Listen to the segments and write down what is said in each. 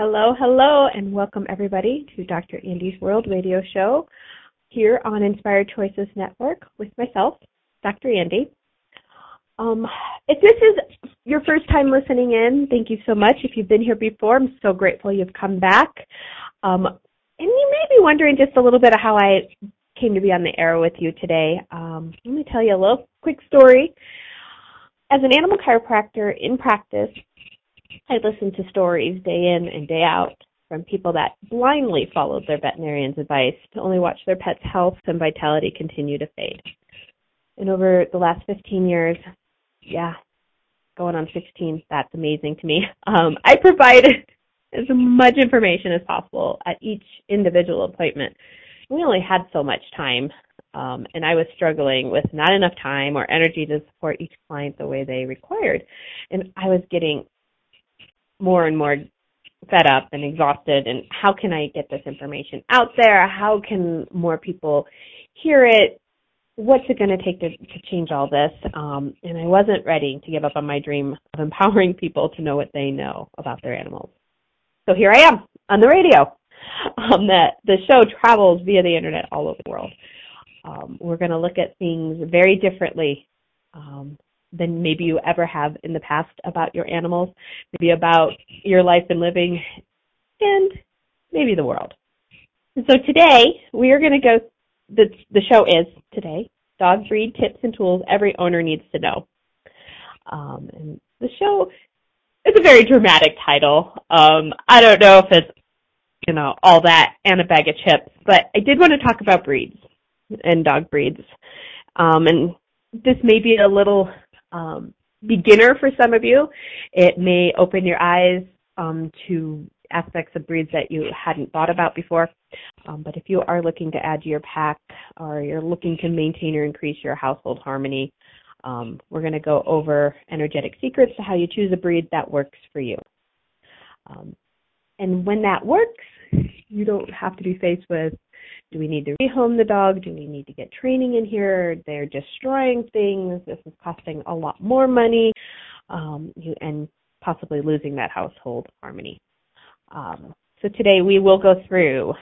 Hello, hello, and welcome everybody to Dr. Andy's World Radio Show here on Inspired Choices Network with myself, Dr. Andy. Um, if this is your first time listening in, thank you so much. If you've been here before, I'm so grateful you've come back. Um, and you may be wondering just a little bit of how I came to be on the air with you today. Um, let me tell you a little quick story. As an animal chiropractor in practice, I listened to stories day in and day out from people that blindly followed their veterinarian's advice to only watch their pet's health and vitality continue to fade. And over the last 15 years, yeah, going on 16, that's amazing to me. Um, I provide as much information as possible at each individual appointment. We only had so much time, um, and I was struggling with not enough time or energy to support each client the way they required. And I was getting more and more fed up and exhausted and how can I get this information out there? How can more people hear it? What's it going to take to, change all this? Um, and I wasn't ready to give up on my dream of empowering people to know what they know about their animals. So here I am on the radio. Um, the show travels via the internet all over the world. Um, we're going to look at things very differently um, than maybe you ever have in the past about your animals, maybe about your life and living, and maybe the world. And so today we are going to go. The the show is today dog breed tips and tools every owner needs to know. Um, and the show is a very dramatic title. Um, I don't know if it's you know all that and a bag of chips, but I did want to talk about breeds and dog breeds. Um, and this may be a little um, beginner for some of you. It may open your eyes um, to aspects of breeds that you hadn't thought about before. Um, but if you are looking to add to your pack or you're looking to maintain or increase your household harmony, um, we're going to go over energetic secrets to how you choose a breed that works for you. Um, and when that works, you don't have to be faced with do we need to rehome the dog? Do we need to get training in here? They're destroying things. This is costing a lot more money, um, and possibly losing that household harmony. Um, so today we will go through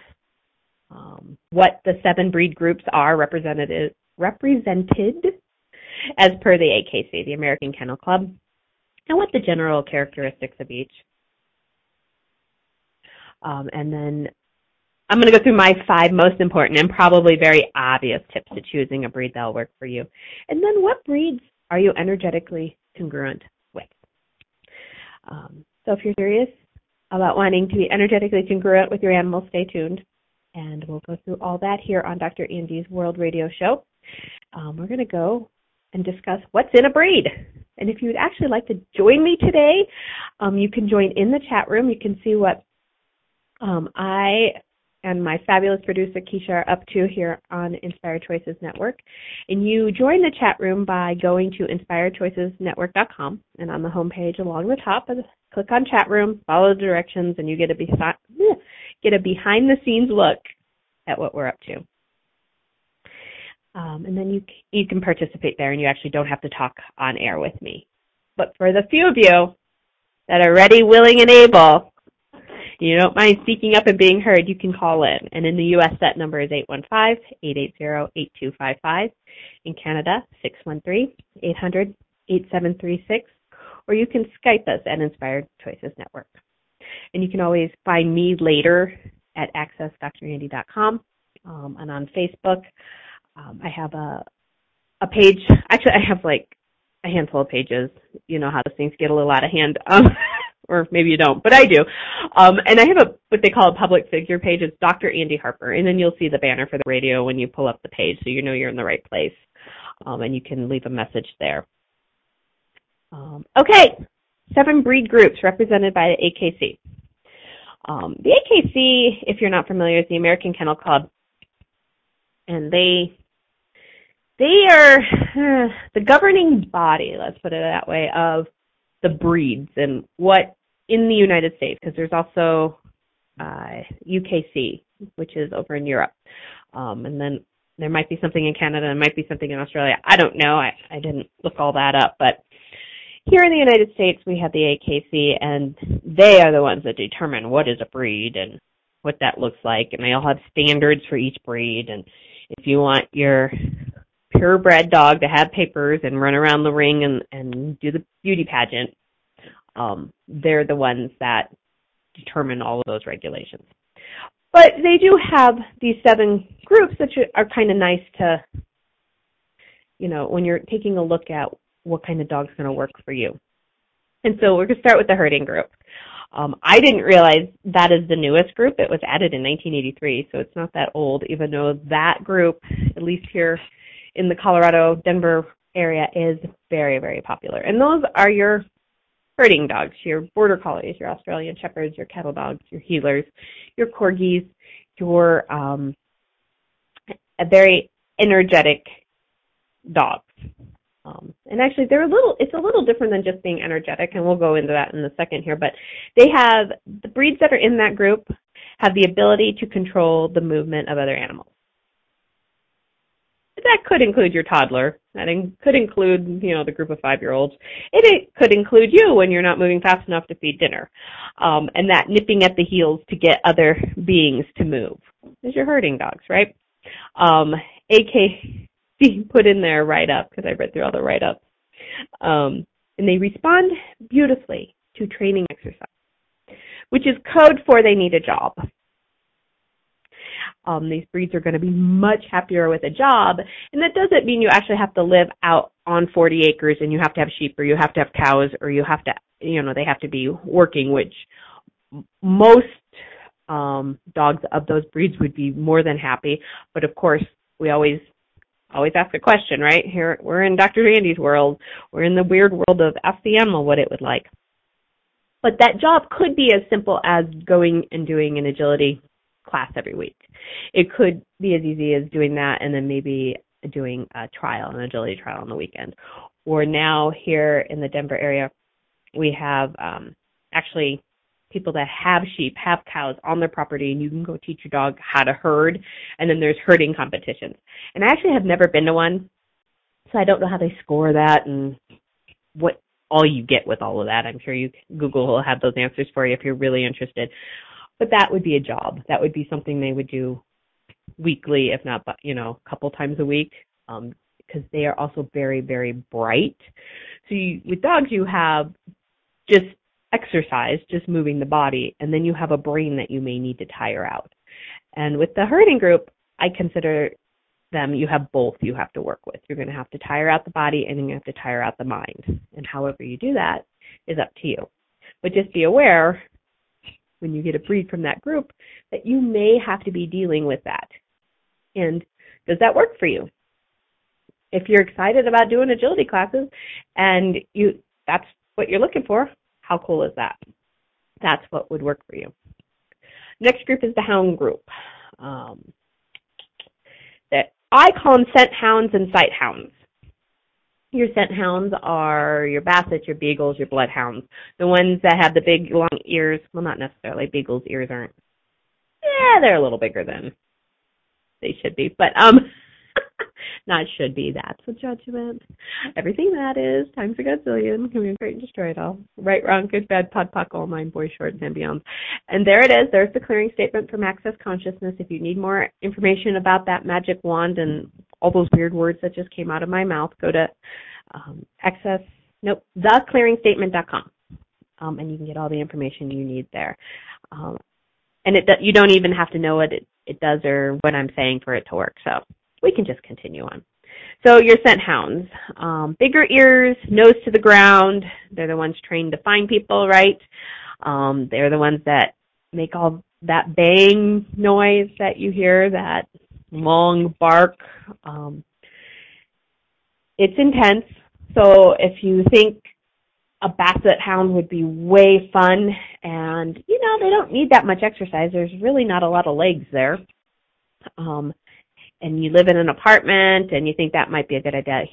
um, what the seven breed groups are represented represented as per the AKC, the American Kennel Club, and what the general characteristics of each. Um, and then I'm going to go through my five most important and probably very obvious tips to choosing a breed that'll work for you. And then what breeds are you energetically congruent with? Um, so if you're curious about wanting to be energetically congruent with your animal, stay tuned. And we'll go through all that here on Dr. Andy's World Radio Show. Um, we're going to go and discuss what's in a breed. And if you'd actually like to join me today, um, you can join in the chat room. You can see what um, I and my fabulous producer Keisha are up to here on Inspired Choices Network. And you join the chat room by going to inspiredchoicesnetwork.com and on the homepage along the top, click on chat room, follow the directions, and you get a get a behind the scenes look at what we're up to. Um, and then you you can participate there, and you actually don't have to talk on air with me. But for the few of you that are ready, willing, and able, you don't mind speaking up and being heard, you can call in. And in the U.S., that number is 815-880-8255. In Canada, 613-800-8736. Or you can Skype us at Inspired Choices Network. And you can always find me later at accessdrandy.com um, and on Facebook. Um, I have a a page. Actually, I have like a handful of pages. You know how those things get a little out of hand. Um, or maybe you don't, but I do. Um, and I have a what they call a public figure page. It's Dr. Andy Harper, and then you'll see the banner for the radio when you pull up the page, so you know you're in the right place, um, and you can leave a message there. Um, okay, seven breed groups represented by the AKC. Um, the AKC, if you're not familiar, is the American Kennel Club, and they they are uh, the governing body, let's put it that way, of the breeds and what in the United States, because there's also uh, UKC, which is over in Europe, um, and then there might be something in Canada, and might be something in Australia. I don't know. I, I didn't look all that up, but here in the United States, we have the AKC, and they are the ones that determine what is a breed and what that looks like, and they all have standards for each breed. And if you want your purebred dog to have papers and run around the ring and, and do the beauty pageant, um, they're the ones that determine all of those regulations. But they do have these seven groups that are kind of nice to, you know, when you're taking a look at what kind of dog's going to work for you. And so we're going to start with the herding group. Um, I didn't realize that is the newest group. It was added in 1983, so it's not that old, even though that group, at least here in the Colorado, Denver area, is very, very popular. And those are your herding dogs, your border collies, your Australian shepherds, your cattle dogs, your heelers, your corgis, your um, very energetic dogs. Um, and actually, they're a little. It's a little different than just being energetic, and we'll go into that in a second here. But they have the breeds that are in that group have the ability to control the movement of other animals. That could include your toddler. That in, could include, you know, the group of five-year-olds. It, it could include you when you're not moving fast enough to feed dinner, um, and that nipping at the heels to get other beings to move. Is your herding dogs, right? Um, AK being put in there write-up, because I read through all the write ups. Um, and they respond beautifully to training exercise, which is code for they need a job. Um, these breeds are going to be much happier with a job, and that doesn't mean you actually have to live out on 40 acres and you have to have sheep or you have to have cows or you have to, you know, they have to be working, which most um, dogs of those breeds would be more than happy. But of course, we always always ask a question, right? Here we're in Dr. Andy's world. We're in the weird world of ask the animal what it would like. But that job could be as simple as going and doing an agility class every week. It could be as easy as doing that and then maybe doing a trial, an agility trial on the weekend. Or now here in the Denver area, we have um, actually people that have sheep, have cows on their property, and you can go teach your dog how to herd. And then there's herding competitions. And I actually have never been to one, so I don't know how they score that and what all you get with all of that. I'm sure you Google will have those answers for you if you're really interested. But that would be a job. That would be something they would do weekly, if not, you know, a couple times a week. Um, because they are also very, very bright. So you, with dogs, you have just exercise, just moving the body, and then you have a brain that you may need to tire out. And with the herding group, I consider them you have both you have to work with. You're going to have to tire out the body and you have to tire out the mind. And however you do that is up to you. But just be aware when you get a breed from that group that you may have to be dealing with that. And does that work for you? If you're excited about doing agility classes and you that's what you're looking for, how cool is that? That's what would work for you. Next group is the hound group. Um, that I call them scent hounds and sight hounds. Your scent hounds are your bassets, your beagles, your bloodhounds. The ones that have the big long ears. Well, not necessarily. Beagles' ears aren't. Yeah, they're a little bigger than they should be. But um, not should be. That's a judgment. Everything that is times a gazillion can be great and destroy it all. Right, wrong, good, bad, pod, poc, all nine, boys, short, and beyond. And there it is. There's the clearing statement from Access Consciousness. If you need more information about that magic wand and all those weird words that just came out of my mouth, go to um, Access, nope, theclearingstatement.com. Um, and you can get all the information you need there. Um, and it you don't even have to know what it, it does or what I'm saying for it to work. So we can just continue on. So your scent hounds, um, bigger ears, nose to the ground. They're the ones trained to find people, right? Um, they're the ones that make all that bang noise that you hear, that long bark. Um, it's intense. So if you think a basset hound would be way fun and you know they don't need that much exercise there's really not a lot of legs there um and you live in an apartment and you think that might be a good idea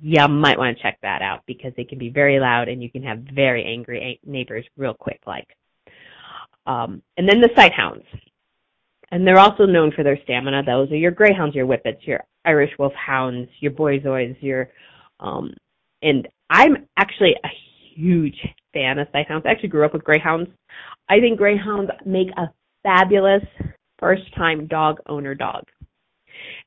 you might want to check that out because they can be very loud and you can have very angry neighbors real quick like um and then the sight hounds and they're also known for their stamina those are your greyhounds your whippets your irish wolf hounds your borzois your um and i'm actually a huge fan of sighthounds. I actually grew up with greyhounds. I think greyhounds make a fabulous first time dog owner dog.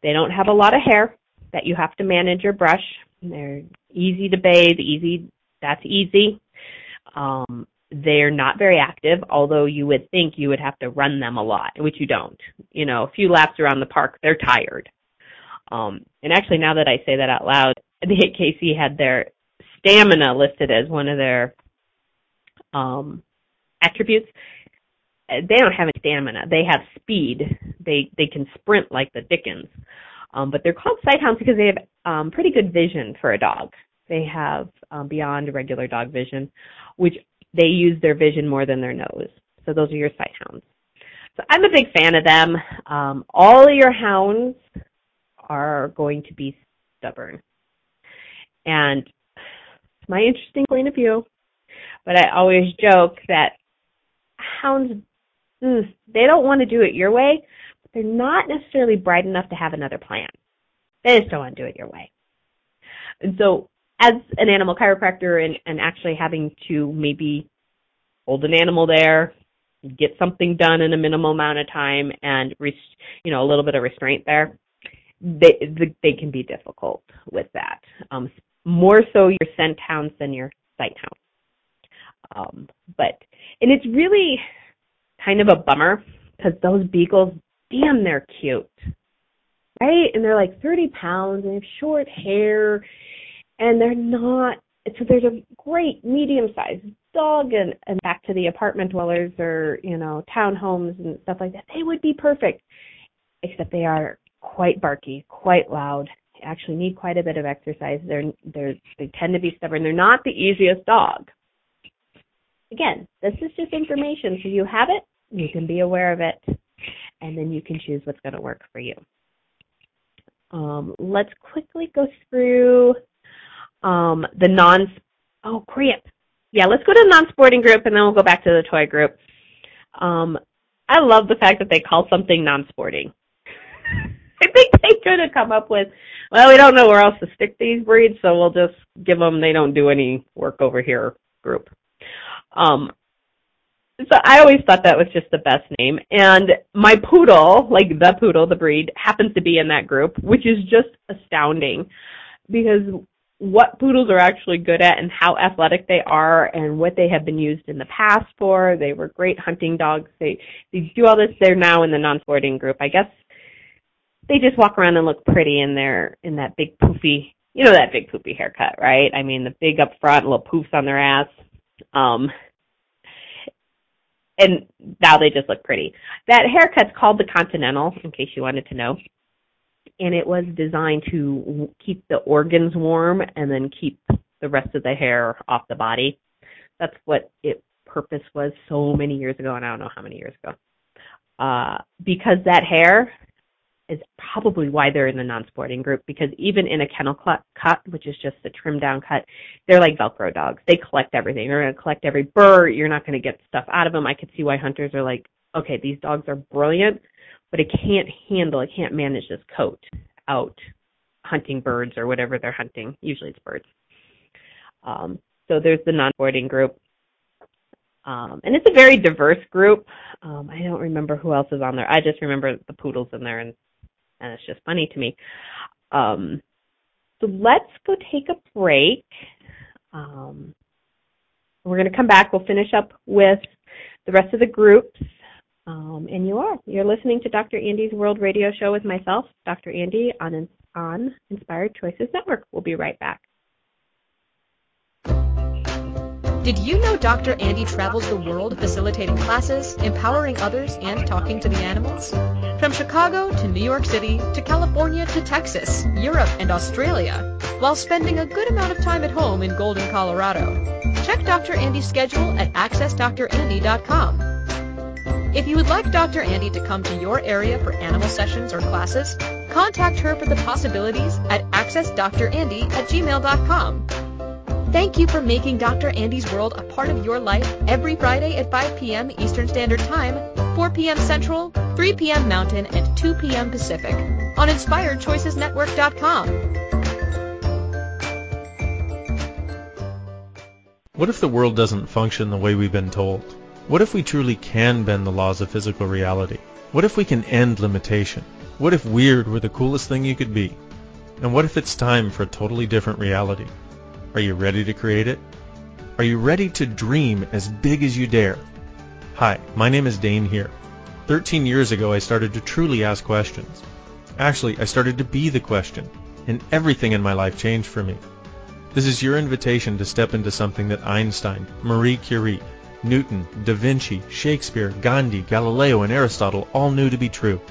They don't have a lot of hair that you have to manage or brush. They're easy to bathe, easy that's easy. Um they're not very active, although you would think you would have to run them a lot, which you don't. You know, a few laps around the park, they're tired. Um, and actually, now that I say that out loud, the KC had their stamina listed as one of their um, attributes. Uh, they don't have stamina. They have speed. They they can sprint like the Dickens. Um, but they're called sighthounds because they have um, pretty good vision for a dog. They have um, beyond regular dog vision, which they use their vision more than their nose. So those are your sight hounds. So I'm a big fan of them. Um, all of your hounds are going to be stubborn. And it's my interesting point of view. But I always joke that hounds, mm, they don't want to do it your way, but they're not necessarily bright enough to have another plan. They just don't want to do it your way. And so, as an animal chiropractor and, and actually having to maybe hold an animal there, get something done in a minimal amount of time, and you know a little bit of restraint there, they they can be difficult with that. Um, more so your scent hounds than your sight hounds. Um, but and it's really kind of a bummer because those beagles, damn, they're cute, right? And they're like 30 pounds and they have short hair, and they're not. So there's a great medium-sized dog, and and back to the apartment dwellers or you know townhomes and stuff like that, they would be perfect, except they are quite barky, quite loud, actually need quite a bit of exercise. They're they're they tend to be stubborn. They're not the easiest dog. Again, this is just information. So you have it, you can be aware of it, and then you can choose what's going to work for you. Um, let's quickly go through um, the non. Oh, crap. Yeah, let's go to the non-sporting group, and then we'll go back to the toy group. Um, I love the fact that they call something non-sporting. I think they could have come up with well, we don't know where else to stick these breeds, so we'll just give them they don't do any work over here group. Um, so I always thought that was just the best name. And my poodle, like the poodle, the breed, happens to be in that group, which is just astounding because what poodles are actually good at and how athletic they are and what they have been used in the past for. They were great hunting dogs. They they do all this. They're now in the non-sporting group. I guess they just walk around and look pretty in their in that big poofy you know that big poofy haircut, right? I mean the big up front, little poofs on their ass. Um and now they just look pretty. That haircut's called the Continental, in case you wanted to know. And it was designed to keep the organs warm and then keep the rest of the hair off the body. That's what its purpose was so many years ago, and I don't know how many years ago. Uh, because that hair is probably why they're in the non-sporting group because even in a kennel cut, cut, which is just a trimmed down cut, they're like Velcro dogs. They collect everything. They're going to collect every burr. You're not going to get stuff out of them. I could see why hunters are like, okay, these dogs are brilliant, but it can't handle, it can't manage this coat out hunting birds or whatever they're hunting. Usually it's birds. Um, so there's the non-sporting group. Um, and it's a very diverse group. Um, I don't remember who else is on there. I just remember the poodles in there and and it's just funny to me. Um, so let's go take a break. Um, we're going to come back. We'll finish up with the rest of the groups. Um, and you are. You're listening to Dr. Andy's World Radio Show with myself, Dr. Andy, on, on Inspired Choices Network. We'll be right back. Did you know Dr. Andy travels the world facilitating classes, empowering others, and talking to the animals? From Chicago to New York City to California to Texas, Europe, and Australia, while spending a good amount of time at home in Golden, Colorado. check Dr. Andy's schedule at accessdrandy.com. If you would like Dr. Andy to come to your area for animal sessions or classes, contact her for the possibilities at accessdrandy at gmail.com. Thank you for making Dr. Andy's World a part of your life every Friday at 5 p.m. Eastern Standard Time, 4 p.m. Central, 3 p.m. Mountain, and 2 p.m. Pacific on InspiredChoicesNetwork.com. What if the world doesn't function the way we've been told? What if we truly can bend the laws of physical reality? What if we can end limitation? What if weird were the coolest thing you could be? And what if it's time for a totally different reality? Are you ready to create it? Are you ready to dream as big as you dare? Hi, my name is Dane here. 13 years ago I started to truly ask questions. Actually, I started to be the question, and everything in my life changed for me. This is your invitation to step into something that Einstein, Marie Curie, Newton, Da Vinci, Shakespeare, Gandhi, Galileo, and Aristotle all knew to be true.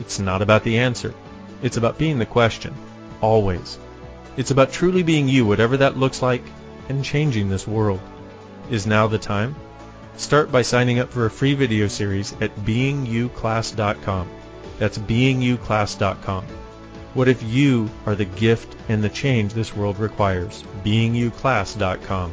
It's not about the answer. It's about being the question. Always. It's about truly being you, whatever that looks like, and changing this world. Is now the time? Start by signing up for a free video series at beingyouclass.com. That's beingyouclass.com. What if you are the gift and the change this world requires? BeingYouClass.com.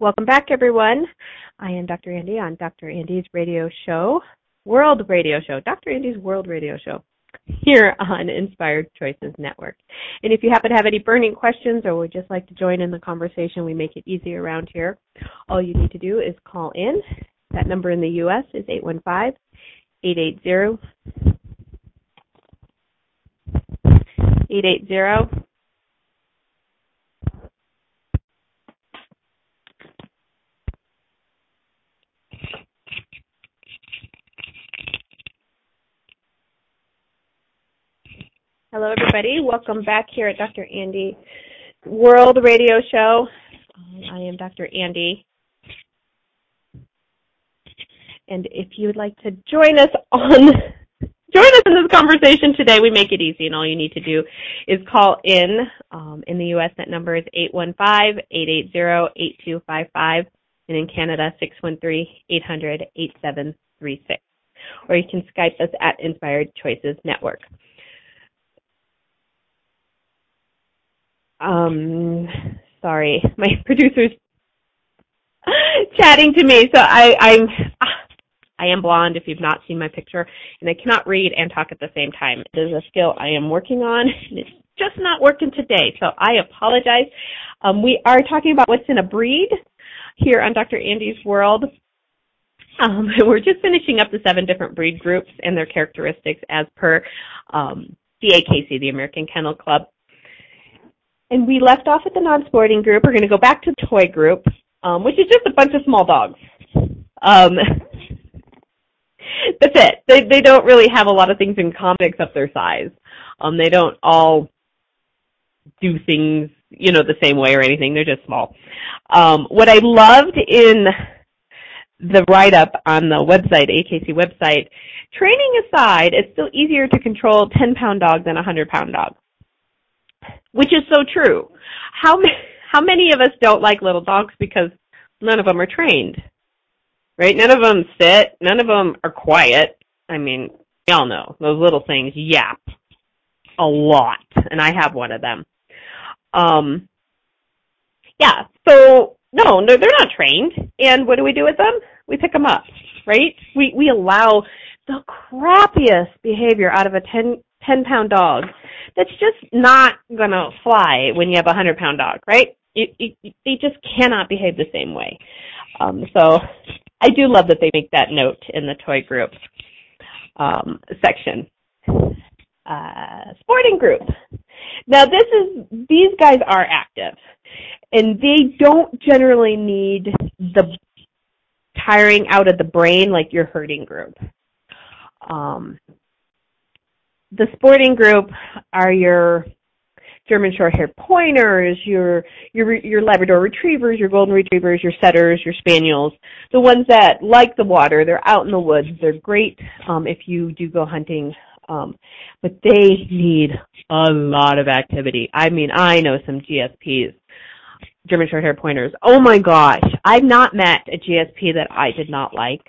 Welcome back, everyone. I am Dr. Andy on Dr. Andy's radio show, World Radio Show, Dr. Andy's World Radio Show, here on Inspired Choices Network. And if you happen to have any burning questions or would just like to join in the conversation, we make it easy around here. All you need to do is call in that number in the U.S. is 815 880 880 Hello, everybody. Welcome back here at Dr. Andy World Radio Show. I am Dr. Andy. And if you would like to join us on join us in this conversation today, we make it easy, and all you need to do is call in. Um, in the U.S., that number is 815-880-8255, and in Canada, 613-800-8736. Or you can Skype us at Inspired Choices Network. Um, sorry, my producer's chatting to me, so I, I'm I am blonde if you've not seen my picture, and I cannot read and talk at the same time. It is a skill I am working on, and it's just not working today, so I apologize. Um, we are talking about what's in a breed here on Dr. Andy's World. Um, we're just finishing up the seven different breed groups and their characteristics as per um, the the American Kennel Club. And we left off at the non-sporting group. We're going to go back to the toy group, um, which is just a bunch of small dogs. Um, that's it. They they don't really have a lot of things in common except their size. Um, they don't all do things you know the same way or anything. They're just small. Um, what I loved in the write up on the website, AKC website, training aside, it's still easier to control a 10 pound dog than a 100 pound dog. Which is so true. How how many of us don't like little dogs because none of them are trained? right? None of them sit. None of them are quiet. I mean, y'all know those little things yap a lot, and I have one of them. Um, yeah. So no, no, they're not trained. And what do we do with them? We pick them up, right? We we allow the crappiest behavior out of a 10, 10 pound dog that's just not gonna fly when you have a hundred pound dog, right? They just cannot behave the same way. Um, so I do love that they make that note in the toy group um, section. Uh, sporting group. Now this is these guys are active, and they don't generally need the tiring out of the brain like your herding group. Um, the sporting group are your German Shorthair Pointers, your your your Labrador Retrievers, your Golden Retrievers, your Setters, your Spaniels, the ones that like the water. They're out in the woods. They're great um, if you do go hunting, um, but they need a lot of activity. I mean, I know some GSPs, German Shorthair Pointers. Oh my gosh, I've not met a GSP that I did not like.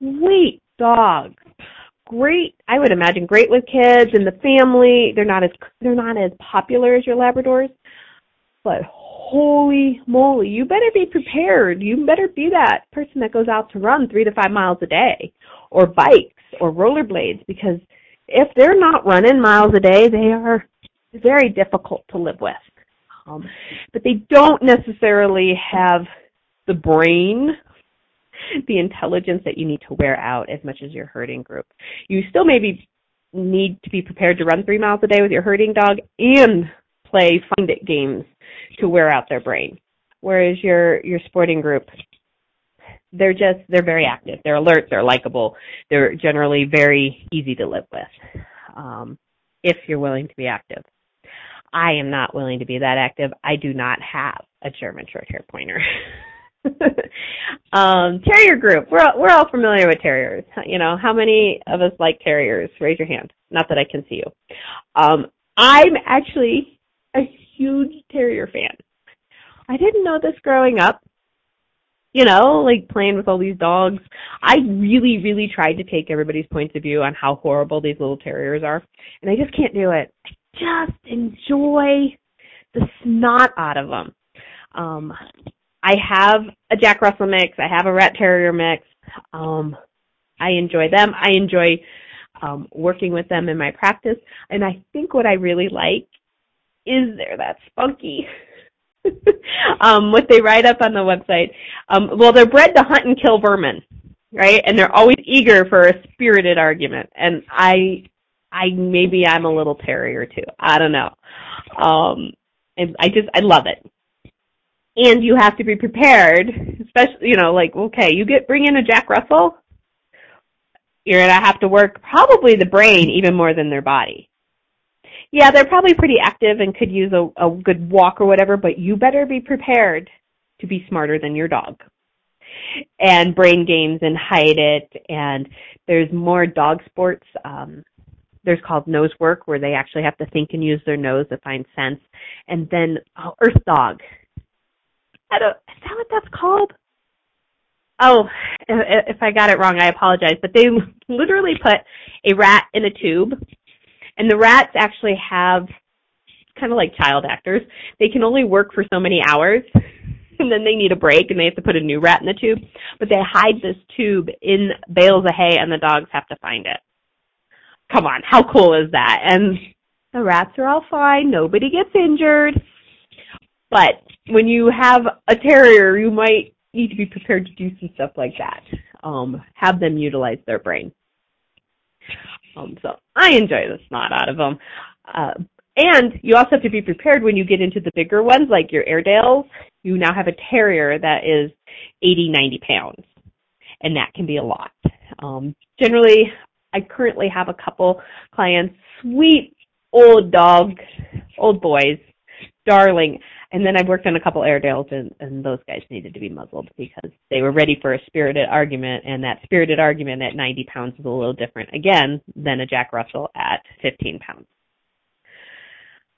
Sweet dogs great i would imagine great with kids and the family. They're not as they're not as popular as your labradors. But holy moly you better be prepared. You better be that person that goes out to run three to five miles a day or bikes or rollerblades because if they're not running miles a day they are very difficult to live with. Um, but they don't necessarily have the brain the intelligence that you need to wear out as much as your herding group. You still maybe need to be prepared to run three miles a day with your herding dog and play find it games to wear out their brain. Whereas your your sporting group, they're just they're very active, they're alert, they're likable, they're generally very easy to live with. Um, if you're willing to be active. I am not willing to be that active. I do not have a German short hair pointer. um, terrier group. We're all, we're all familiar with terriers. You know, how many of us like terriers? Raise your hand. Not that I can see you. Um, I'm actually a huge terrier fan. I didn't know this growing up. You know, like playing with all these dogs. I really, really tried to take everybody's points of view on how horrible these little terriers are, and I just can't do it. I just enjoy the snot out of them. Um, I have a Jack Russell mix. I have a Rat Terrier mix. Um, I enjoy them. I enjoy um, working with them in my practice. And I think what I really like is they're that spunky. um, what they write up on the website. Um, well, they're bred to hunt and kill vermin, right? And they're always eager for a spirited argument. And I, I maybe I'm a little terrier too. I don't know. Um, and I just I love it and you have to be prepared, especially, you know, like, okay, you get, bring in a Jack Russell, you're gonna have to work probably the brain even more than their body. Yeah, they're probably pretty active and could use a, a good walk or whatever, but you better be prepared to be smarter than your dog. And brain games and hide it, and there's more dog sports. Um, there's called nose work where they actually have to think and use their nose to find scents. And then oh, Earth Dog I don't, is that what that's called? Oh, if I got it wrong, I apologize. But they literally put a rat in a tube, and the rats actually have kind of like child actors. They can only work for so many hours, and then they need a break, and they have to put a new rat in the tube. But they hide this tube in bales of hay, and the dogs have to find it. Come on, how cool is that? And the rats are all fine. Nobody gets injured. But when you have a terrier, you might need to be prepared to do some stuff like that. Um, have them utilize their brain. Um, so I enjoy the snot out of them. Uh, and you also have to be prepared when you get into the bigger ones, like your Airedales. You now have a terrier that is 80, 90 pounds, and that can be a lot. Um, generally, I currently have a couple clients, sweet old dogs, old boys, darling. And then I've worked on a couple Airedales, and, and those guys needed to be muzzled because they were ready for a spirited argument, and that spirited argument at 90 pounds is a little different, again, than a Jack Russell at 15 pounds.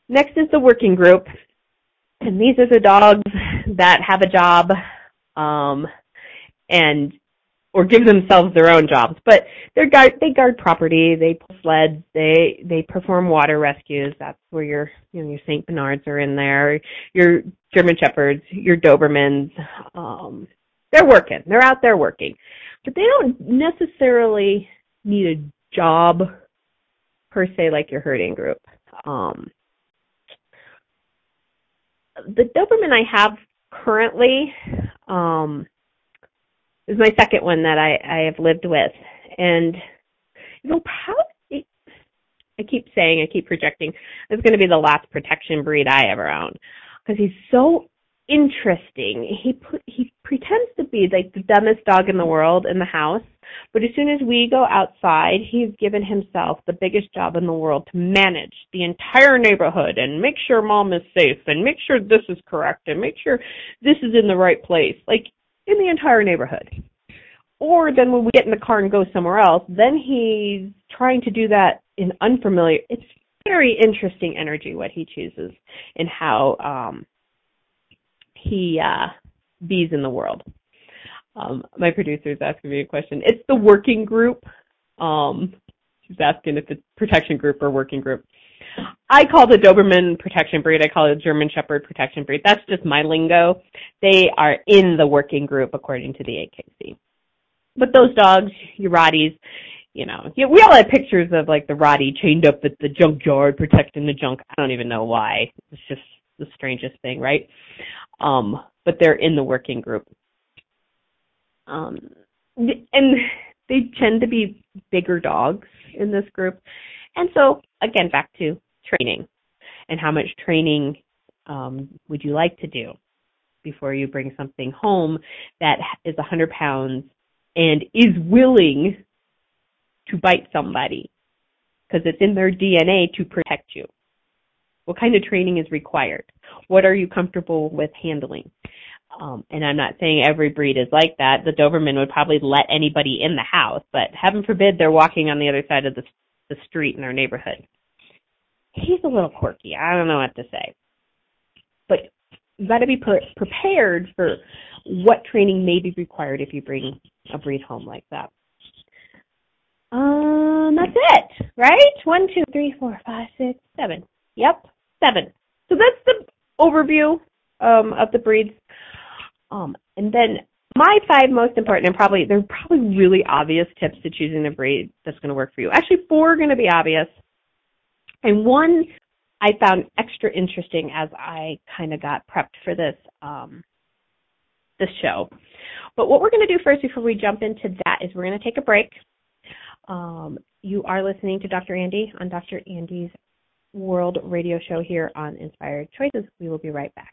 Next is the working group, and these are the dogs that have a job, um, and or give themselves their own jobs. But they guard they guard property, they pull sleds, they they perform water rescues. That's where your you know your Saint Bernards are in there, your German Shepherds, your Dobermans. Um, they're working. They're out there working, but they don't necessarily need a job per se like your herding group. Um, the Doberman I have currently. Um, is my second one that I, I have lived with. And it'll probably, I keep saying, I keep projecting, is going to be the last protection breed I ever own because he's so interesting. He put, he pretends to be like the dumbest dog in the world in the house, but as soon as we go outside, he's given himself the biggest job in the world to manage the entire neighborhood and make sure mom is safe and make sure this is correct and make sure this is in the right place, like in the entire neighborhood. Or then when we get in the car and go somewhere else, then he's trying to do that in unfamiliar. It's very interesting energy what he chooses and how um he uh bees in the world. Um, my producer is asking me a question. It's the working group. Um, she's asking if it's protection group or working group. I call the Doberman protection breed. I call it German Shepherd protection breed. That's just my lingo. They are in the working group according to the AKC. But those dogs, your Rotties, you know, we all have pictures of like the Rottie chained up at the junkyard protecting the junk. I don't even know why. It's just the strangest thing, right? Um, but they're in the working group. Um, and they tend to be bigger dogs in this group. And so, again, back to training and how much training um, would you like to do before you bring something home that is 100 pounds and is willing to bite somebody because it's in their DNA to protect you. What kind of training is required? What are you comfortable with handling? Um, and I'm not saying every breed is like that. The Doberman would probably let anybody in the house, but heaven forbid they're walking on the other side of the, the street in our neighborhood. He's a little quirky. I don't know what to say. But you got to be pre- prepared for what training may be required if you bring a breed home like that. Um, that's it, right? One, two, three, four, five, six, seven. Yep, seven. So that's the overview um, of the breeds. Um, and then my five most important, and probably they're probably really obvious tips to choosing a breed that's going to work for you. Actually, four are going to be obvious, and one I found extra interesting as I kind of got prepped for this um, this show. But what we're going to do first, before we jump into that, is we're going to take a break. Um, you are listening to Dr. Andy on Dr. Andy's World Radio Show here on Inspired Choices. We will be right back.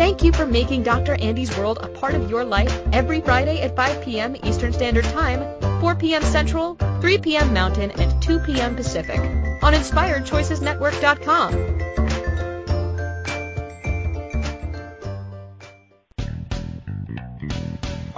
Thank you for making Dr. Andy's World a part of your life every Friday at 5 p.m. Eastern Standard Time, 4 p.m. Central, 3 p.m. Mountain, and 2 p.m. Pacific on InspiredChoicesNetwork.com.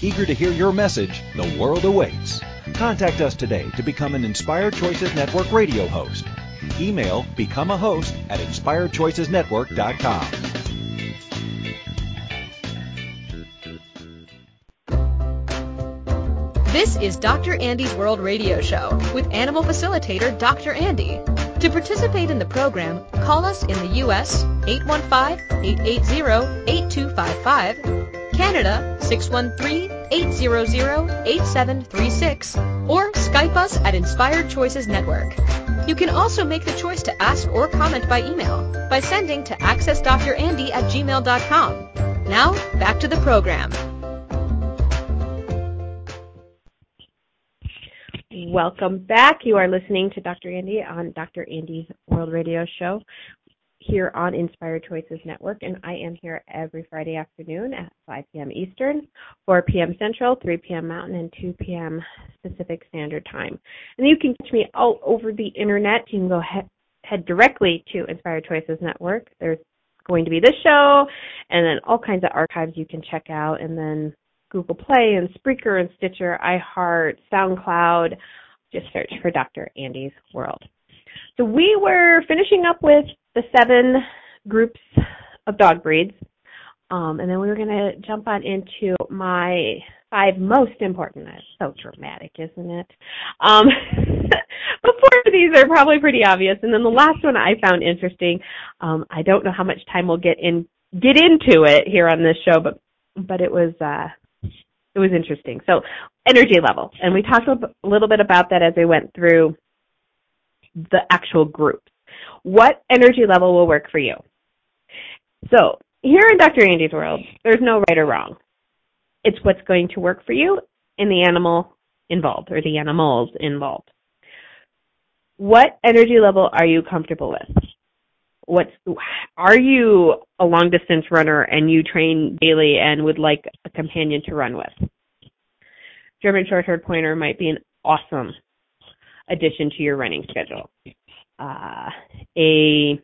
Eager to hear your message, the world awaits. Contact us today to become an Inspired Choices Network radio host. Email become a host at inspiredchoicesnetwork.com. This is Dr. Andy's World Radio Show with animal facilitator Dr. Andy. To participate in the program, call us in the U.S. 815-880-8255, Canada 613-800-8736, or Skype us at Inspired Choices Network. You can also make the choice to ask or comment by email by sending to accessdrandy at gmail.com. Now, back to the program. Welcome back. You are listening to Dr. Andy on Dr. Andy's World Radio Show here on Inspired Choices Network, and I am here every Friday afternoon at 5 p.m. Eastern, 4 p.m. Central, 3 p.m. Mountain, and 2 p.m. Pacific Standard Time. And you can catch me all over the internet. You can go head, head directly to Inspired Choices Network. There's going to be this show and then all kinds of archives you can check out and then Google Play and Spreaker and Stitcher, iHeart, SoundCloud. Just search for Dr. Andy's World. So we were finishing up with the seven groups of dog breeds. Um, and then we were going to jump on into my five most important. That's so dramatic, isn't it? Um, of these are probably pretty obvious. And then the last one I found interesting. Um, I don't know how much time we'll get in get into it here on this show, but but it was uh, it was interesting. So energy level, and we talked a little bit about that as we went through the actual groups. What energy level will work for you? So here in Dr. Andy's world, there's no right or wrong. It's what's going to work for you and the animal involved or the animals involved. What energy level are you comfortable with? What's are you a long distance runner and you train daily and would like a companion to run with? German short haired pointer might be an awesome addition to your running schedule. Uh, a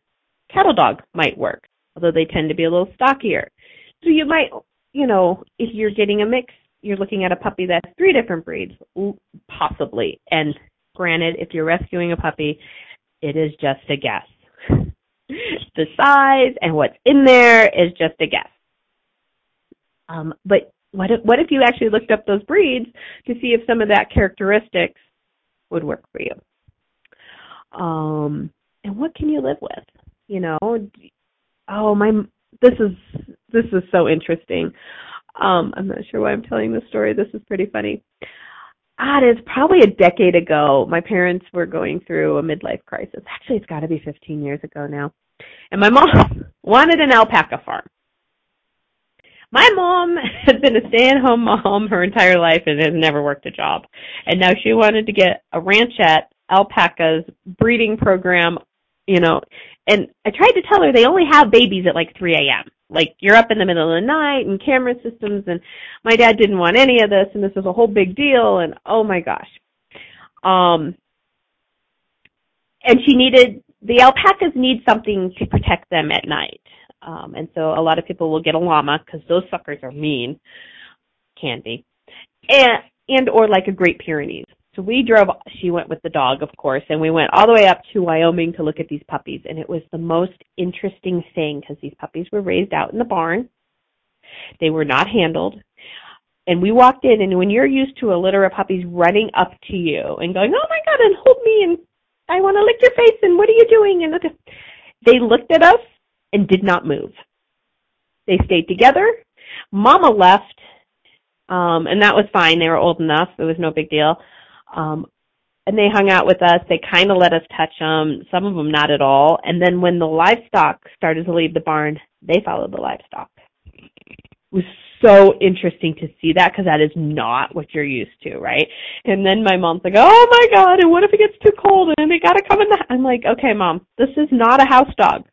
cattle dog might work although they tend to be a little stockier. So you might, you know, if you're getting a mix, you're looking at a puppy that's three different breeds, possibly. And granted, if you're rescuing a puppy, it is just a guess. the size and what's in there is just a guess. Um, but what if, what if you actually looked up those breeds to see if some of that characteristics would work for you? Um, and what can you live with? You know, oh my this is this is so interesting. Um, I'm not sure why I'm telling this story. This is pretty funny. Ah, it is probably a decade ago. My parents were going through a midlife crisis. Actually, it's got to be 15 years ago now. And my mom wanted an alpaca farm. My mom has been a stay-at-home mom her entire life and has never worked a job. And now she wanted to get a ranchette alpacas breeding program, you know, and I tried to tell her they only have babies at like 3 a.m. Like you're up in the middle of the night and camera systems and my dad didn't want any of this and this was a whole big deal and oh my gosh. Um and she needed the alpacas need something to protect them at night. Um and so a lot of people will get a llama cuz those suckers are mean. Can be. And and or like a Great Pyrenees. So we drove, she went with the dog, of course, and we went all the way up to Wyoming to look at these puppies. And it was the most interesting thing because these puppies were raised out in the barn. They were not handled. And we walked in, and when you're used to a litter of puppies running up to you and going, oh my God, and hold me, and I want to lick your face, and what are you doing? And they looked at us and did not move. They stayed together. Mama left, um, and that was fine. They were old enough. It was no big deal. Um, and they hung out with us. They kind of let us touch them, some of them not at all. And then when the livestock started to leave the barn, they followed the livestock. It was so interesting to see that because that is not what you're used to, right? And then my mom's like, "Oh my god! And what if it gets too cold and they gotta come in the?" I'm like, "Okay, mom, this is not a house dog.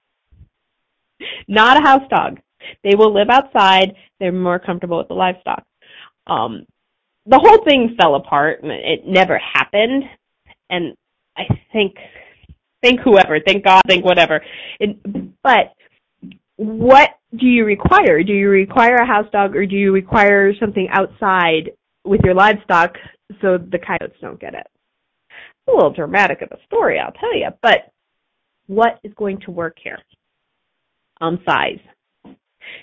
Not a house dog. They will live outside. They're more comfortable with the livestock." Um, the whole thing fell apart. It never happened, and I think, thank whoever, thank God, thank whatever. It, but what do you require? Do you require a house dog, or do you require something outside with your livestock so the coyotes don't get it? A little dramatic of a story, I'll tell you, but what is going to work here? Um, size. Do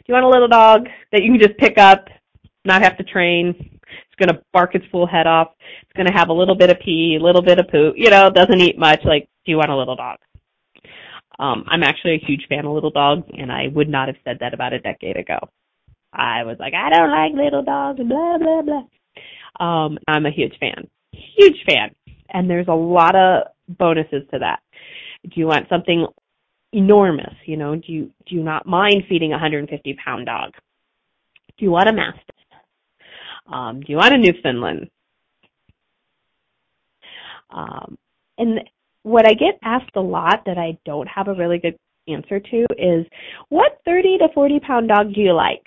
you want a little dog that you can just pick up, not have to train, going to bark its full head off. It's going to have a little bit of pee, a little bit of poo. You know, doesn't eat much. Like, do you want a little dog? Um, I'm actually a huge fan of little dogs, and I would not have said that about a decade ago. I was like, I don't like little dogs, blah blah blah. Um, I'm a huge fan, huge fan, and there's a lot of bonuses to that. Do you want something enormous? You know, do you do you not mind feeding a 150 pound dog? Do you want a mastiff? Um, do you want a Newfoundland? Um, and what I get asked a lot that I don't have a really good answer to is, what 30 to 40 pound dog do you like?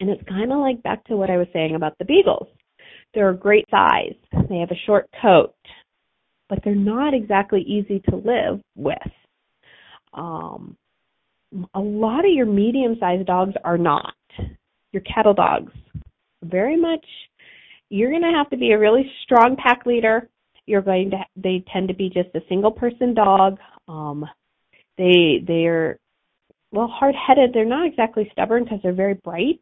And it's kind of like back to what I was saying about the beagles. They're a great size. They have a short coat, but they're not exactly easy to live with. Um, a lot of your medium-sized dogs are not. Your cattle dogs, very much. You're going to have to be a really strong pack leader. You're going to. They tend to be just a single-person dog. Um, they they're well hard-headed. They're not exactly stubborn because they're very bright.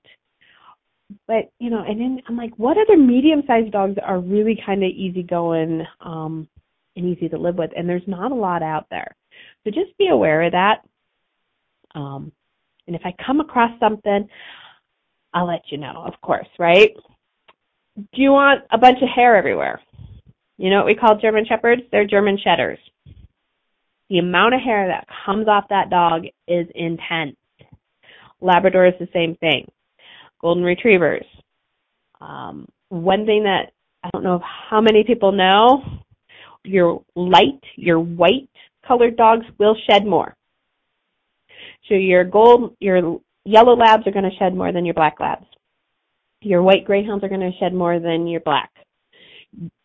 But you know, and then I'm like, what other medium-sized dogs are really kind of easygoing um, and easy to live with? And there's not a lot out there. So just be aware of that. Um, and if I come across something, I'll let you know, of course, right? Do you want a bunch of hair everywhere? You know what we call German Shepherds? They're German Shedders. The amount of hair that comes off that dog is intense. Labrador is the same thing. Golden Retrievers. Um, one thing that I don't know how many people know, your light, your white colored dogs will shed more. So your gold, your yellow labs are going to shed more than your black labs. Your white greyhounds are going to shed more than your black.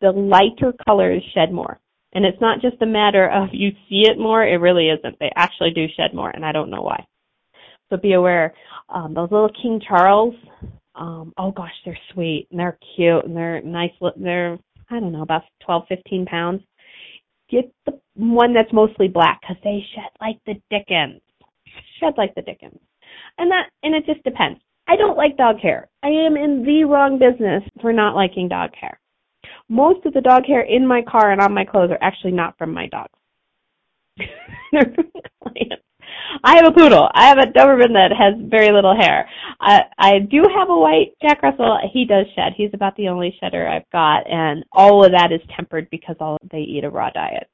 The lighter colors shed more. And it's not just a matter of you see it more, it really isn't. They actually do shed more, and I don't know why. So be aware. Um, those little King Charles, um, oh gosh, they're sweet and they're cute and they're nice. They're, I don't know, about 12, 15 pounds. Get the one that's mostly black because they shed like the dickens. Shed like the dickens. And that, and it just depends. I don't like dog hair. I am in the wrong business for not liking dog hair. Most of the dog hair in my car and on my clothes are actually not from my dogs. I have a poodle. I have a Doberman that has very little hair. I I do have a white Jack Russell. He does shed. He's about the only shedder I've got, and all of that is tempered because all they eat a raw diet,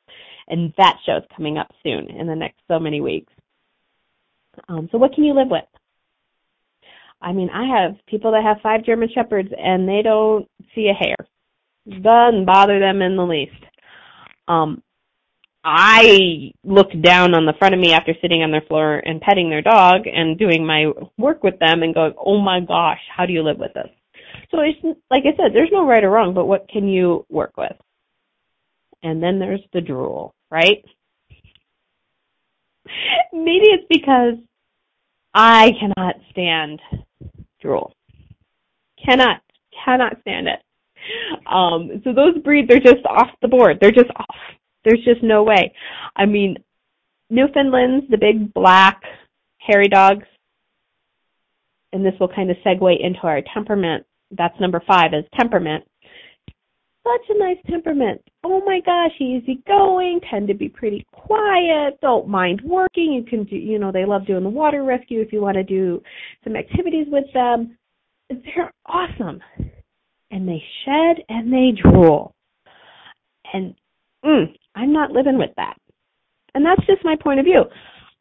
and that show's coming up soon in the next so many weeks. Um, so what can you live with? I mean, I have people that have five German Shepherds and they don't see a hair. Doesn't bother them in the least. Um, I looked down on the front of me after sitting on their floor and petting their dog and doing my work with them and going, oh my gosh, how do you live with this? So it's, like I said, there's no right or wrong, but what can you work with? And then there's the drool, right? Maybe it's because I cannot stand drool. Cannot, cannot stand it. Um, so those breeds are just off the board. They're just off. There's just no way. I mean, Newfoundlands, the big black hairy dogs, and this will kind of segue into our temperament. That's number five is temperament. Such a nice temperament. Oh my gosh, easygoing, tend to be pretty quiet, don't mind working. You can do, you know, they love doing the water rescue if you want to do some activities with them. They're awesome. And they shed and they drool. And mm, I'm not living with that. And that's just my point of view.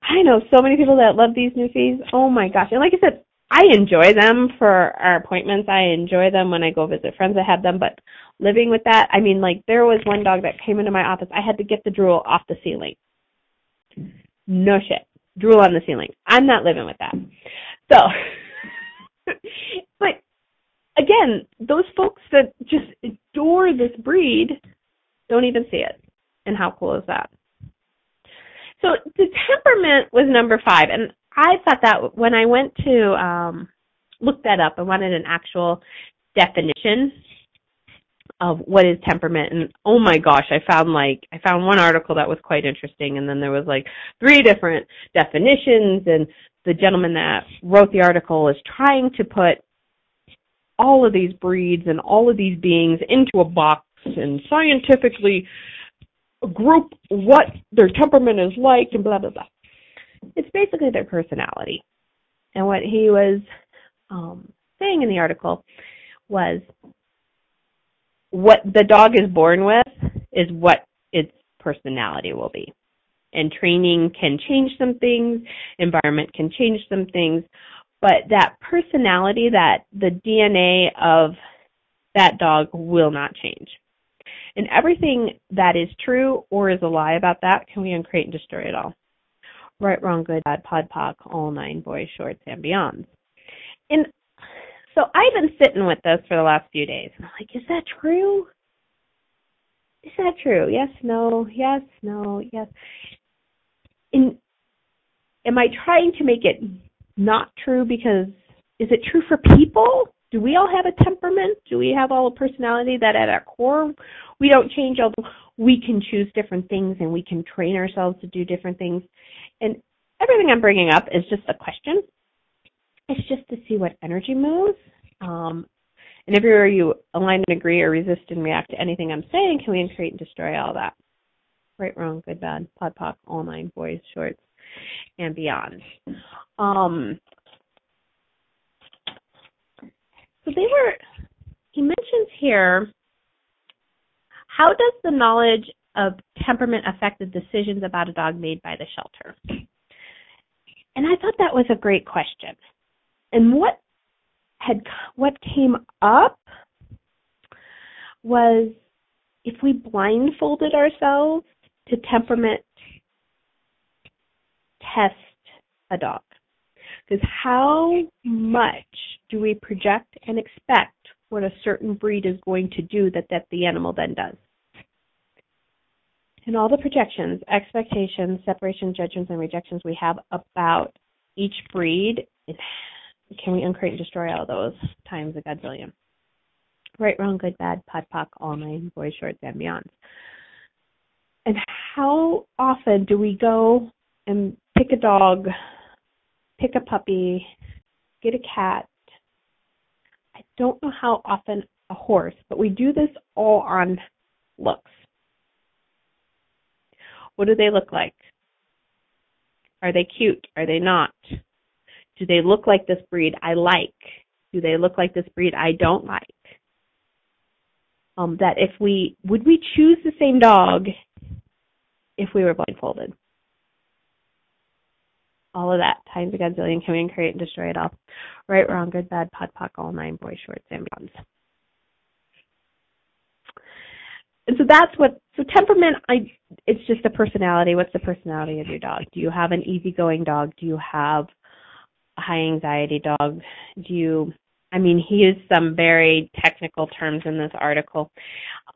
I know so many people that love these Newfies. Oh my gosh. And like I said, I enjoy them for our appointments. I enjoy them when I go visit friends that have them, but living with that, I mean, like there was one dog that came into my office. I had to get the drool off the ceiling. No shit. Drool on the ceiling. I'm not living with that. So, but again, those folks that just adore this breed don't even see it. And how cool is that? So the temperament was number five, and I thought that when I went to um, look that up, I wanted an actual definition of what is temperament and oh my gosh i found like i found one article that was quite interesting and then there was like three different definitions and the gentleman that wrote the article is trying to put all of these breeds and all of these beings into a box and scientifically group what their temperament is like and blah blah blah. It's basically their personality. And what he was um, saying in the article was what the dog is born with is what its personality will be. And training can change some things, environment can change some things, but that personality, that the DNA of that dog will not change. And everything that is true or is a lie about that, can we uncreate and destroy it all? Right, wrong, good, bad, pod, poc, all nine boys, shorts, and beyonds. And So I've been sitting with this for the last few days. I'm like, is that true? Is that true? Yes, no, yes, no, yes. In, am I trying to make it not true because is it true for people? Do we all have a temperament? Do we have all a personality that at our core we don't change although we can choose different things and we can train ourselves to do different things? And everything I'm bringing up is just a question. It's just to see what energy moves. Um, and everywhere you align and agree or resist and react to anything I'm saying, can we create and destroy all that? Right, wrong, good, bad, pod, poc, all nine, boys, shorts, and beyond. Um, so they were, he mentions here, how does the knowledge of temperament affect the decisions about a dog made by the shelter? And I thought that was a great question. And what had what came up was if we blindfolded ourselves to temperament test a dog. Because how much do we project and expect what a certain breed is going to do that, that the animal then does? And all the projections, expectations, separation, judgments, and rejections we have about each breed, can we uncreate and destroy all those times a godzillion? Right, wrong, good, bad, pod, poc, all nine, boys, shorts, and beyond. And how often do we go and pick a dog, pick a puppy, get a cat? I don't know how often a horse, but we do this all on looks. What do they look like? Are they cute? Are they not? Do they look like this breed I like? Do they look like this breed I don't like? Um, that if we would we choose the same dog if we were blindfolded? All of that times a gazillion. Can we create and destroy it all? Right, wrong, good, bad, pod, poc, all nine, boys, shorts, and beyonds. And so that's what so temperament I it's just a personality. What's the personality of your dog? Do you have an easygoing dog? Do you have high anxiety dog? Do you I mean, he used some very technical terms in this article.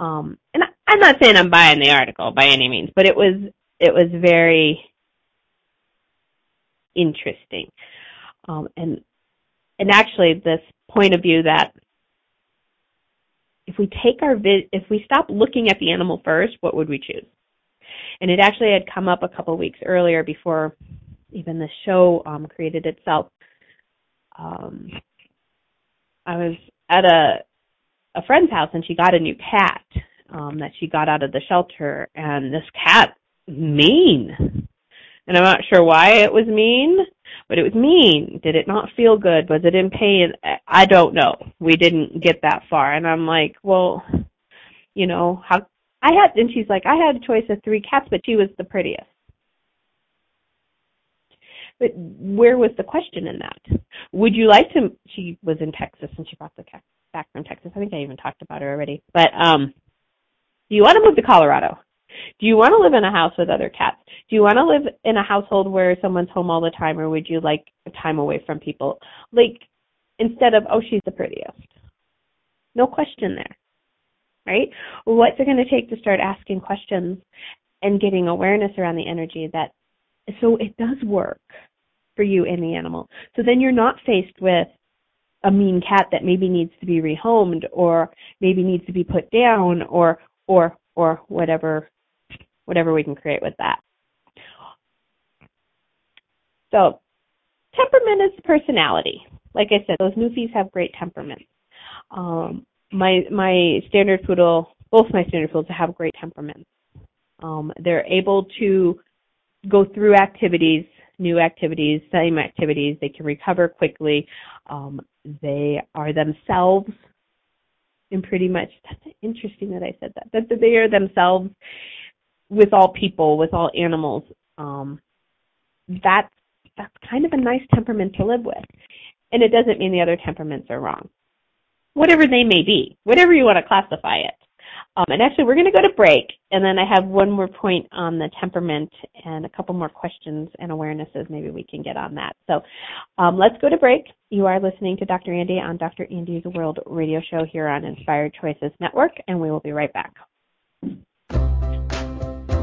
Um and I'm not saying I'm buying the article by any means, but it was it was very interesting. Um and and actually this point of view that if we take our vid, if we stop looking at the animal first, what would we choose? And it actually had come up a couple weeks earlier before even the show um, created itself. Um, I was at a a friend's house and she got a new cat um, that she got out of the shelter, and this cat mean, and I'm not sure why it was mean, but it was mean. Did it not feel good? Was it in pain? I don't know. We didn't get that far. And I'm like, well, you know, how I had and she's like, I had a choice of three cats, but she was the prettiest. But where was the question in that? Would you like to she was in Texas and she brought the cat back from Texas. I think I even talked about her already. But um do you want to move to Colorado? Do you want to live in a house with other cats? Do you want to live in a household where someone's home all the time or would you like time away from people? Like instead of, oh, she's the prettiest. No question there. Right? What's it going to take to start asking questions and getting awareness around the energy that so it does work for you and the animal. So then you're not faced with a mean cat that maybe needs to be rehomed or maybe needs to be put down or or or whatever whatever we can create with that. So, temperament is personality. Like I said, those Newfies have great temperaments. Um, my my standard poodle, both my standard poodles have great temperaments. Um, they're able to go through activities, new activities, same activities. They can recover quickly. Um, they are themselves and pretty much that's interesting that I said that. That they are themselves with all people, with all animals. Um, that's that's kind of a nice temperament to live with, and it doesn't mean the other temperaments are wrong, whatever they may be, whatever you want to classify it. Um, and actually, we're going to go to break, and then I have one more point on the temperament and a couple more questions and awarenesses. Maybe we can get on that. So um, let's go to break. You are listening to Dr. Andy on Dr. Andy's World Radio Show here on Inspired Choices Network, and we will be right back.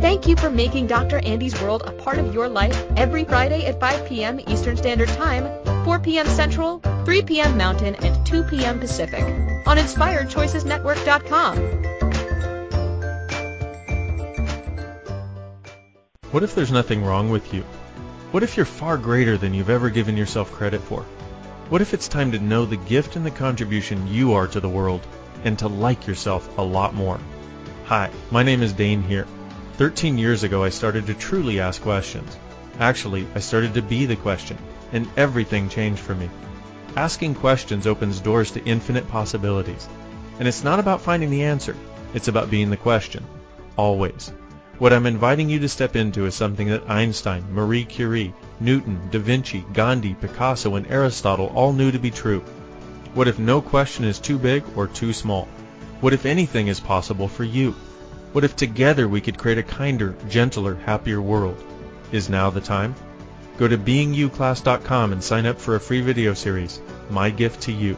Thank you for making Dr. Andy's World a part of your life every Friday at 5 p.m. Eastern Standard Time, 4 p.m. Central, 3 p.m. Mountain, and 2 p.m. Pacific on InspiredChoicesNetwork.com. What if there's nothing wrong with you? What if you're far greater than you've ever given yourself credit for? What if it's time to know the gift and the contribution you are to the world and to like yourself a lot more? Hi, my name is Dain Heer. 13 years ago, I started to truly ask questions. Actually, I started to be the question, and everything changed for me. Asking questions opens doors to infinite possibilities. And it's not about finding the answer, it's about being the question. Always. What I'm inviting you to step into is something that Einstein, Marie Curie, Newton, Da Vinci, Gandhi, Picasso, and Aristotle all knew to be true. What if no question is too big or too small? What if anything is possible for you? What if together we could create a kinder, gentler, happier world? Is now the time? Go to beingyouclass.com and sign up for a free video series, My Gift to You.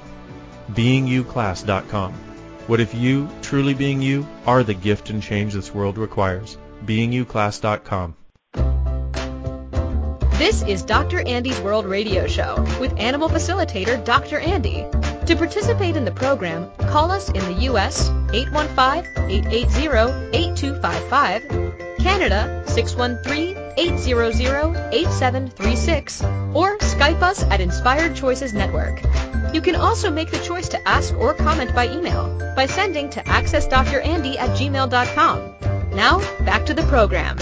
beingyouclass.com. What if you, truly being you, are the gift and change this world requires? beingyouclass.com. This is Dr. Andy's World Radio Show with animal facilitator Dr. Andy. To participate in the program, call us in the U.S. 815-880-8255, Canada 613-800-8736, or Skype us at Inspired Choices Network. You can also make the choice to ask or comment by email by sending to accessdrandy at gmail.com. Now, back to the program.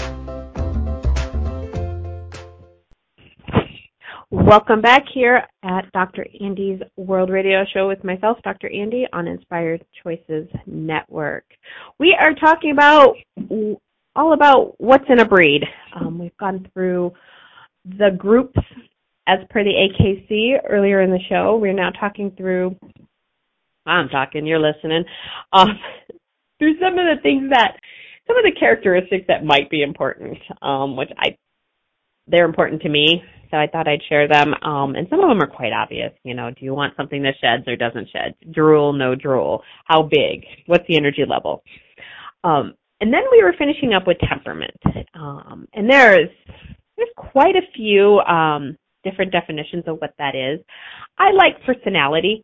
Welcome back here at Dr. Andy's World Radio Show with myself, Dr. Andy, on Inspired Choices Network. We are talking about all about what's in a breed. Um, we've gone through the groups as per the AKC earlier in the show. We're now talking through. I'm talking, you're listening. Um, through some of the things that, some of the characteristics that might be important, um, which I, they're important to me so I thought I'd share them. Um, and some of them are quite obvious. You know, do you want something that sheds or doesn't shed? Drool, no drool. How big? What's the energy level? Um, and then we were finishing up with temperament. Um, and there's there's quite a few um, different definitions of what that is. I like personality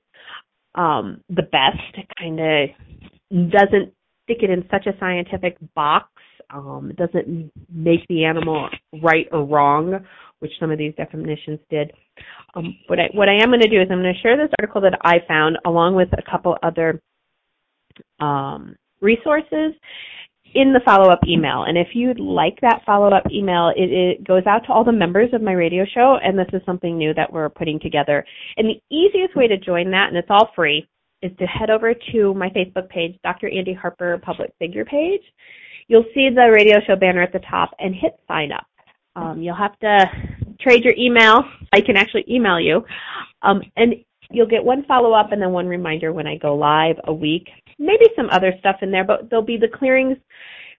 um, the best. It kind of doesn't stick it in such a scientific box. Um, it doesn't make the animal right or wrong which some of these definitions did. Um, what I what I am going to do is I'm going to share this article that I found along with a couple other um, resources in the follow-up email. And if you'd like that follow-up email, it, it, goes out to all the members of my radio show, and this is something new that we're putting together. And the easiest way to join that, and it's all free, is to head over to my Facebook page, Dr. Andy Harper Public Figure page. You'll see the radio show banner at the top and hit sign up. Um, you'll have to trade your email. I can actually email you. Um, and you'll get one follow up and then one reminder when I go live a week. Maybe some other stuff in there, but there'll be the clearings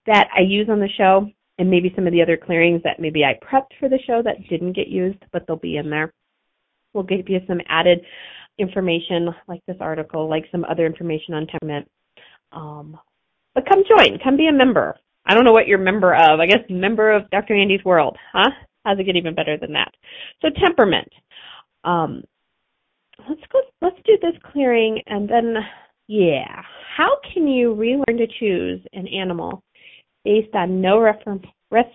that I use on the show and maybe some of the other clearings that maybe I prepped for the show that didn't get used, but they'll be in there. We'll give you some added information like this article, like some other information on temperament. Um, but come join, come be a member. I don't know what you're member of. I guess member of Dr. Andy's World, huh? How's it get even better than that? So temperament. Um, let's go. Let's do this clearing, and then yeah, how can you relearn to choose an animal based on no reference? Res,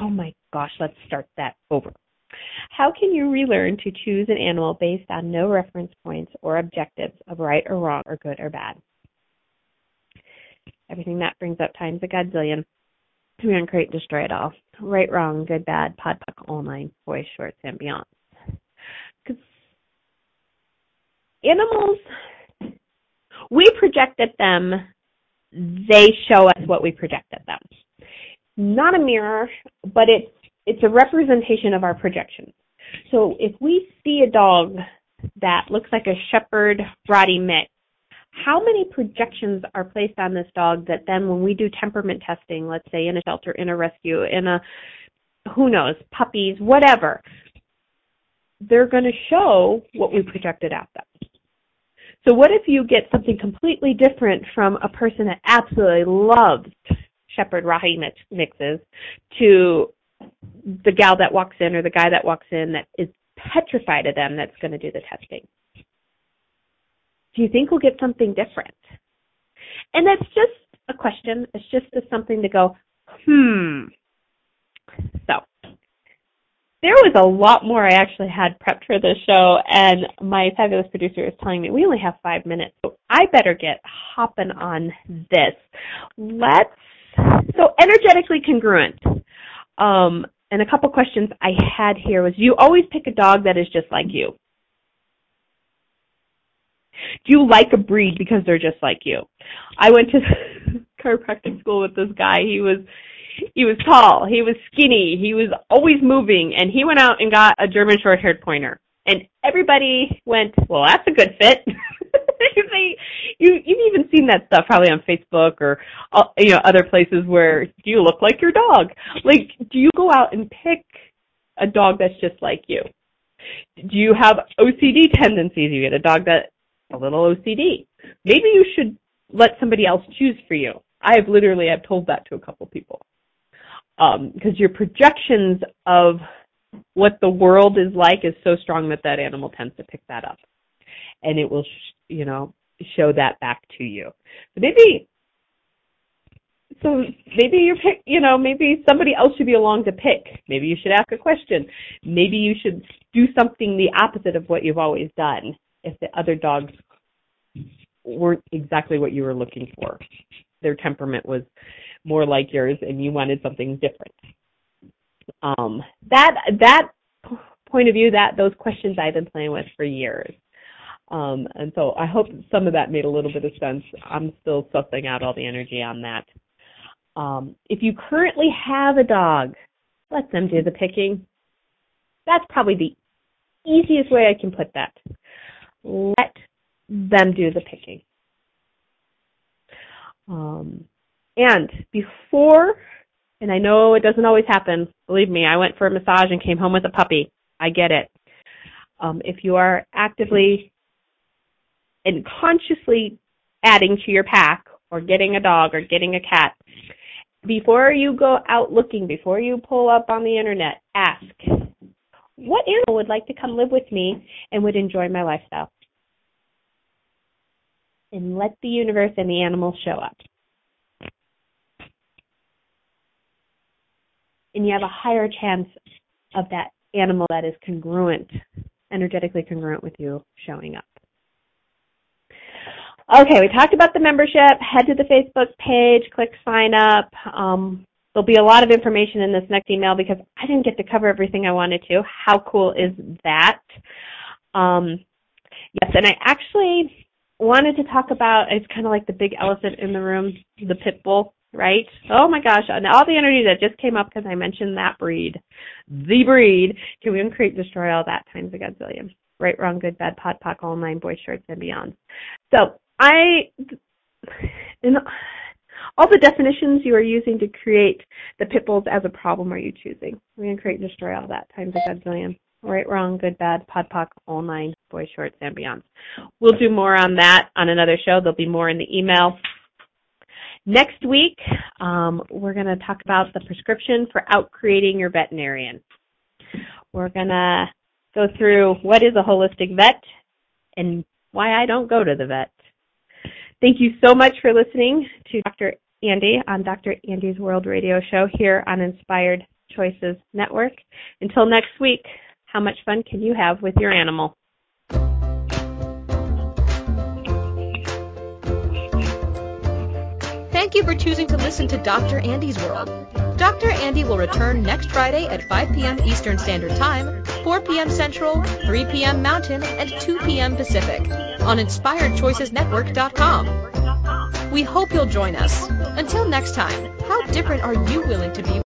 oh my gosh, let's start that over. How can you relearn to choose an animal based on no reference points or objectives of right or wrong or good or bad? Everything that brings up times a godzillion. we uncreate, destroy it all. Right, wrong, good, bad, podpuck, all nine, boys, shorts, and beyond. Because animals, we project at them, they show us what we project at them. Not a mirror, but it's it's a representation of our projections. So if we see a dog that looks like a shepherd Rottie mix, how many projections are placed on this dog that then when we do temperament testing, let's say in a shelter, in a rescue, in a who knows, puppies, whatever, they're going to show what we projected at them. So what if you get something completely different from a person that absolutely loves Shepherd Rottie mixes to the gal that walks in or the guy that walks in that is petrified of them that's going to do the testing? Do you think we'll get something different? And that's just a question. It's just something to go, hmm. So, there was a lot more I actually had prepped for this show, and my fabulous producer is telling me we only have five minutes, so I better get hopping on this. Let's so energetically congruent. Um, and a couple questions I had here was: you always pick a dog that is just like you? Do you like a breed because they're just like you? I went to chiropractic school with this guy. He was he was tall, he was skinny, he was always moving, and he went out and got a German short-haired pointer. And everybody went, "Well, that's a good fit." they, you you've even seen that stuff probably on Facebook or uh, you know other places where you look like your dog? Like, do you go out and pick a dog that's just like you? Do you have OCD tendencies? You get a dog that a little OCD. Maybe you should let somebody else choose for you. I have literally I've told that to a couple people because um, your projections of what the world is like is so strong that that animal tends to pick that up, and it will, sh- you know, show that back to you. So maybe, so maybe you pick, you know, maybe somebody else should be along to pick. Maybe you should ask a question. Maybe you should do something the opposite of what you've always done if the other dogs weren't exactly what you were looking for. Their temperament was more like yours and you wanted something different. Um, that that point of view, that those questions I've been playing with for years. Um, and so I hope some of that made a little bit of sense. I'm still sussing out all the energy on that. Um, if you currently have a dog, let them do the picking. That's probably the easiest way I can put that. Let them do the picking. Um, and before, and I know it doesn't always happen, believe me, I went for a massage and came home with a puppy. I get it. Um, if you are actively and consciously adding to your pack or getting a dog or getting a cat, before you go out looking, before you pull up on the internet, ask, what animal would like to come live with me and would enjoy my lifestyle? And let the universe and the animal show up. and you have a higher chance of that animal that is congruent, energetically congruent with you showing up. Okay, we talked about the membership. Head to the Facebook page, click sign up. Um, there'll be a lot of information in this next email because I didn't get to cover everything I wanted to. How cool is that? Um, yes, and I actually wanted to talk about it's kind of like the big elephant in the room, the pit bull right? Oh my gosh, and all the energy that just came up because I mentioned that breed. The breed. Can we uncreate, destroy all that times a godzillion? Right, wrong, good, bad, pod, poc, all nine, boy shorts, and beyond. So I, all the definitions you are using to create the pit bulls as a problem are you choosing? We're going to create and destroy all that times a godzillion. Right, wrong, good, bad, pod, poc, all nine, boy shorts, and. We'll do more on that on another show. There'll be more in the email. Next week, um, we're going to talk about the prescription for out creating your veterinarian. We're going to go through what is a holistic vet and why I don't go to the vet. Thank you so much for listening to Dr. Andy on Dr. Andy's World Radio Show here on Inspired Choices Network. Until next week, how much fun can you have with your animal? Thank you for choosing to listen to Dr. Andy's World. Dr. Andy will return next Friday at 5 p.m. Eastern Standard Time, 4 p.m. Central, 3 p.m. Mountain, and 2 p.m. Pacific on InspiredChoicesNetwork.com. We hope you'll join us. Until next time, how different are you willing to be?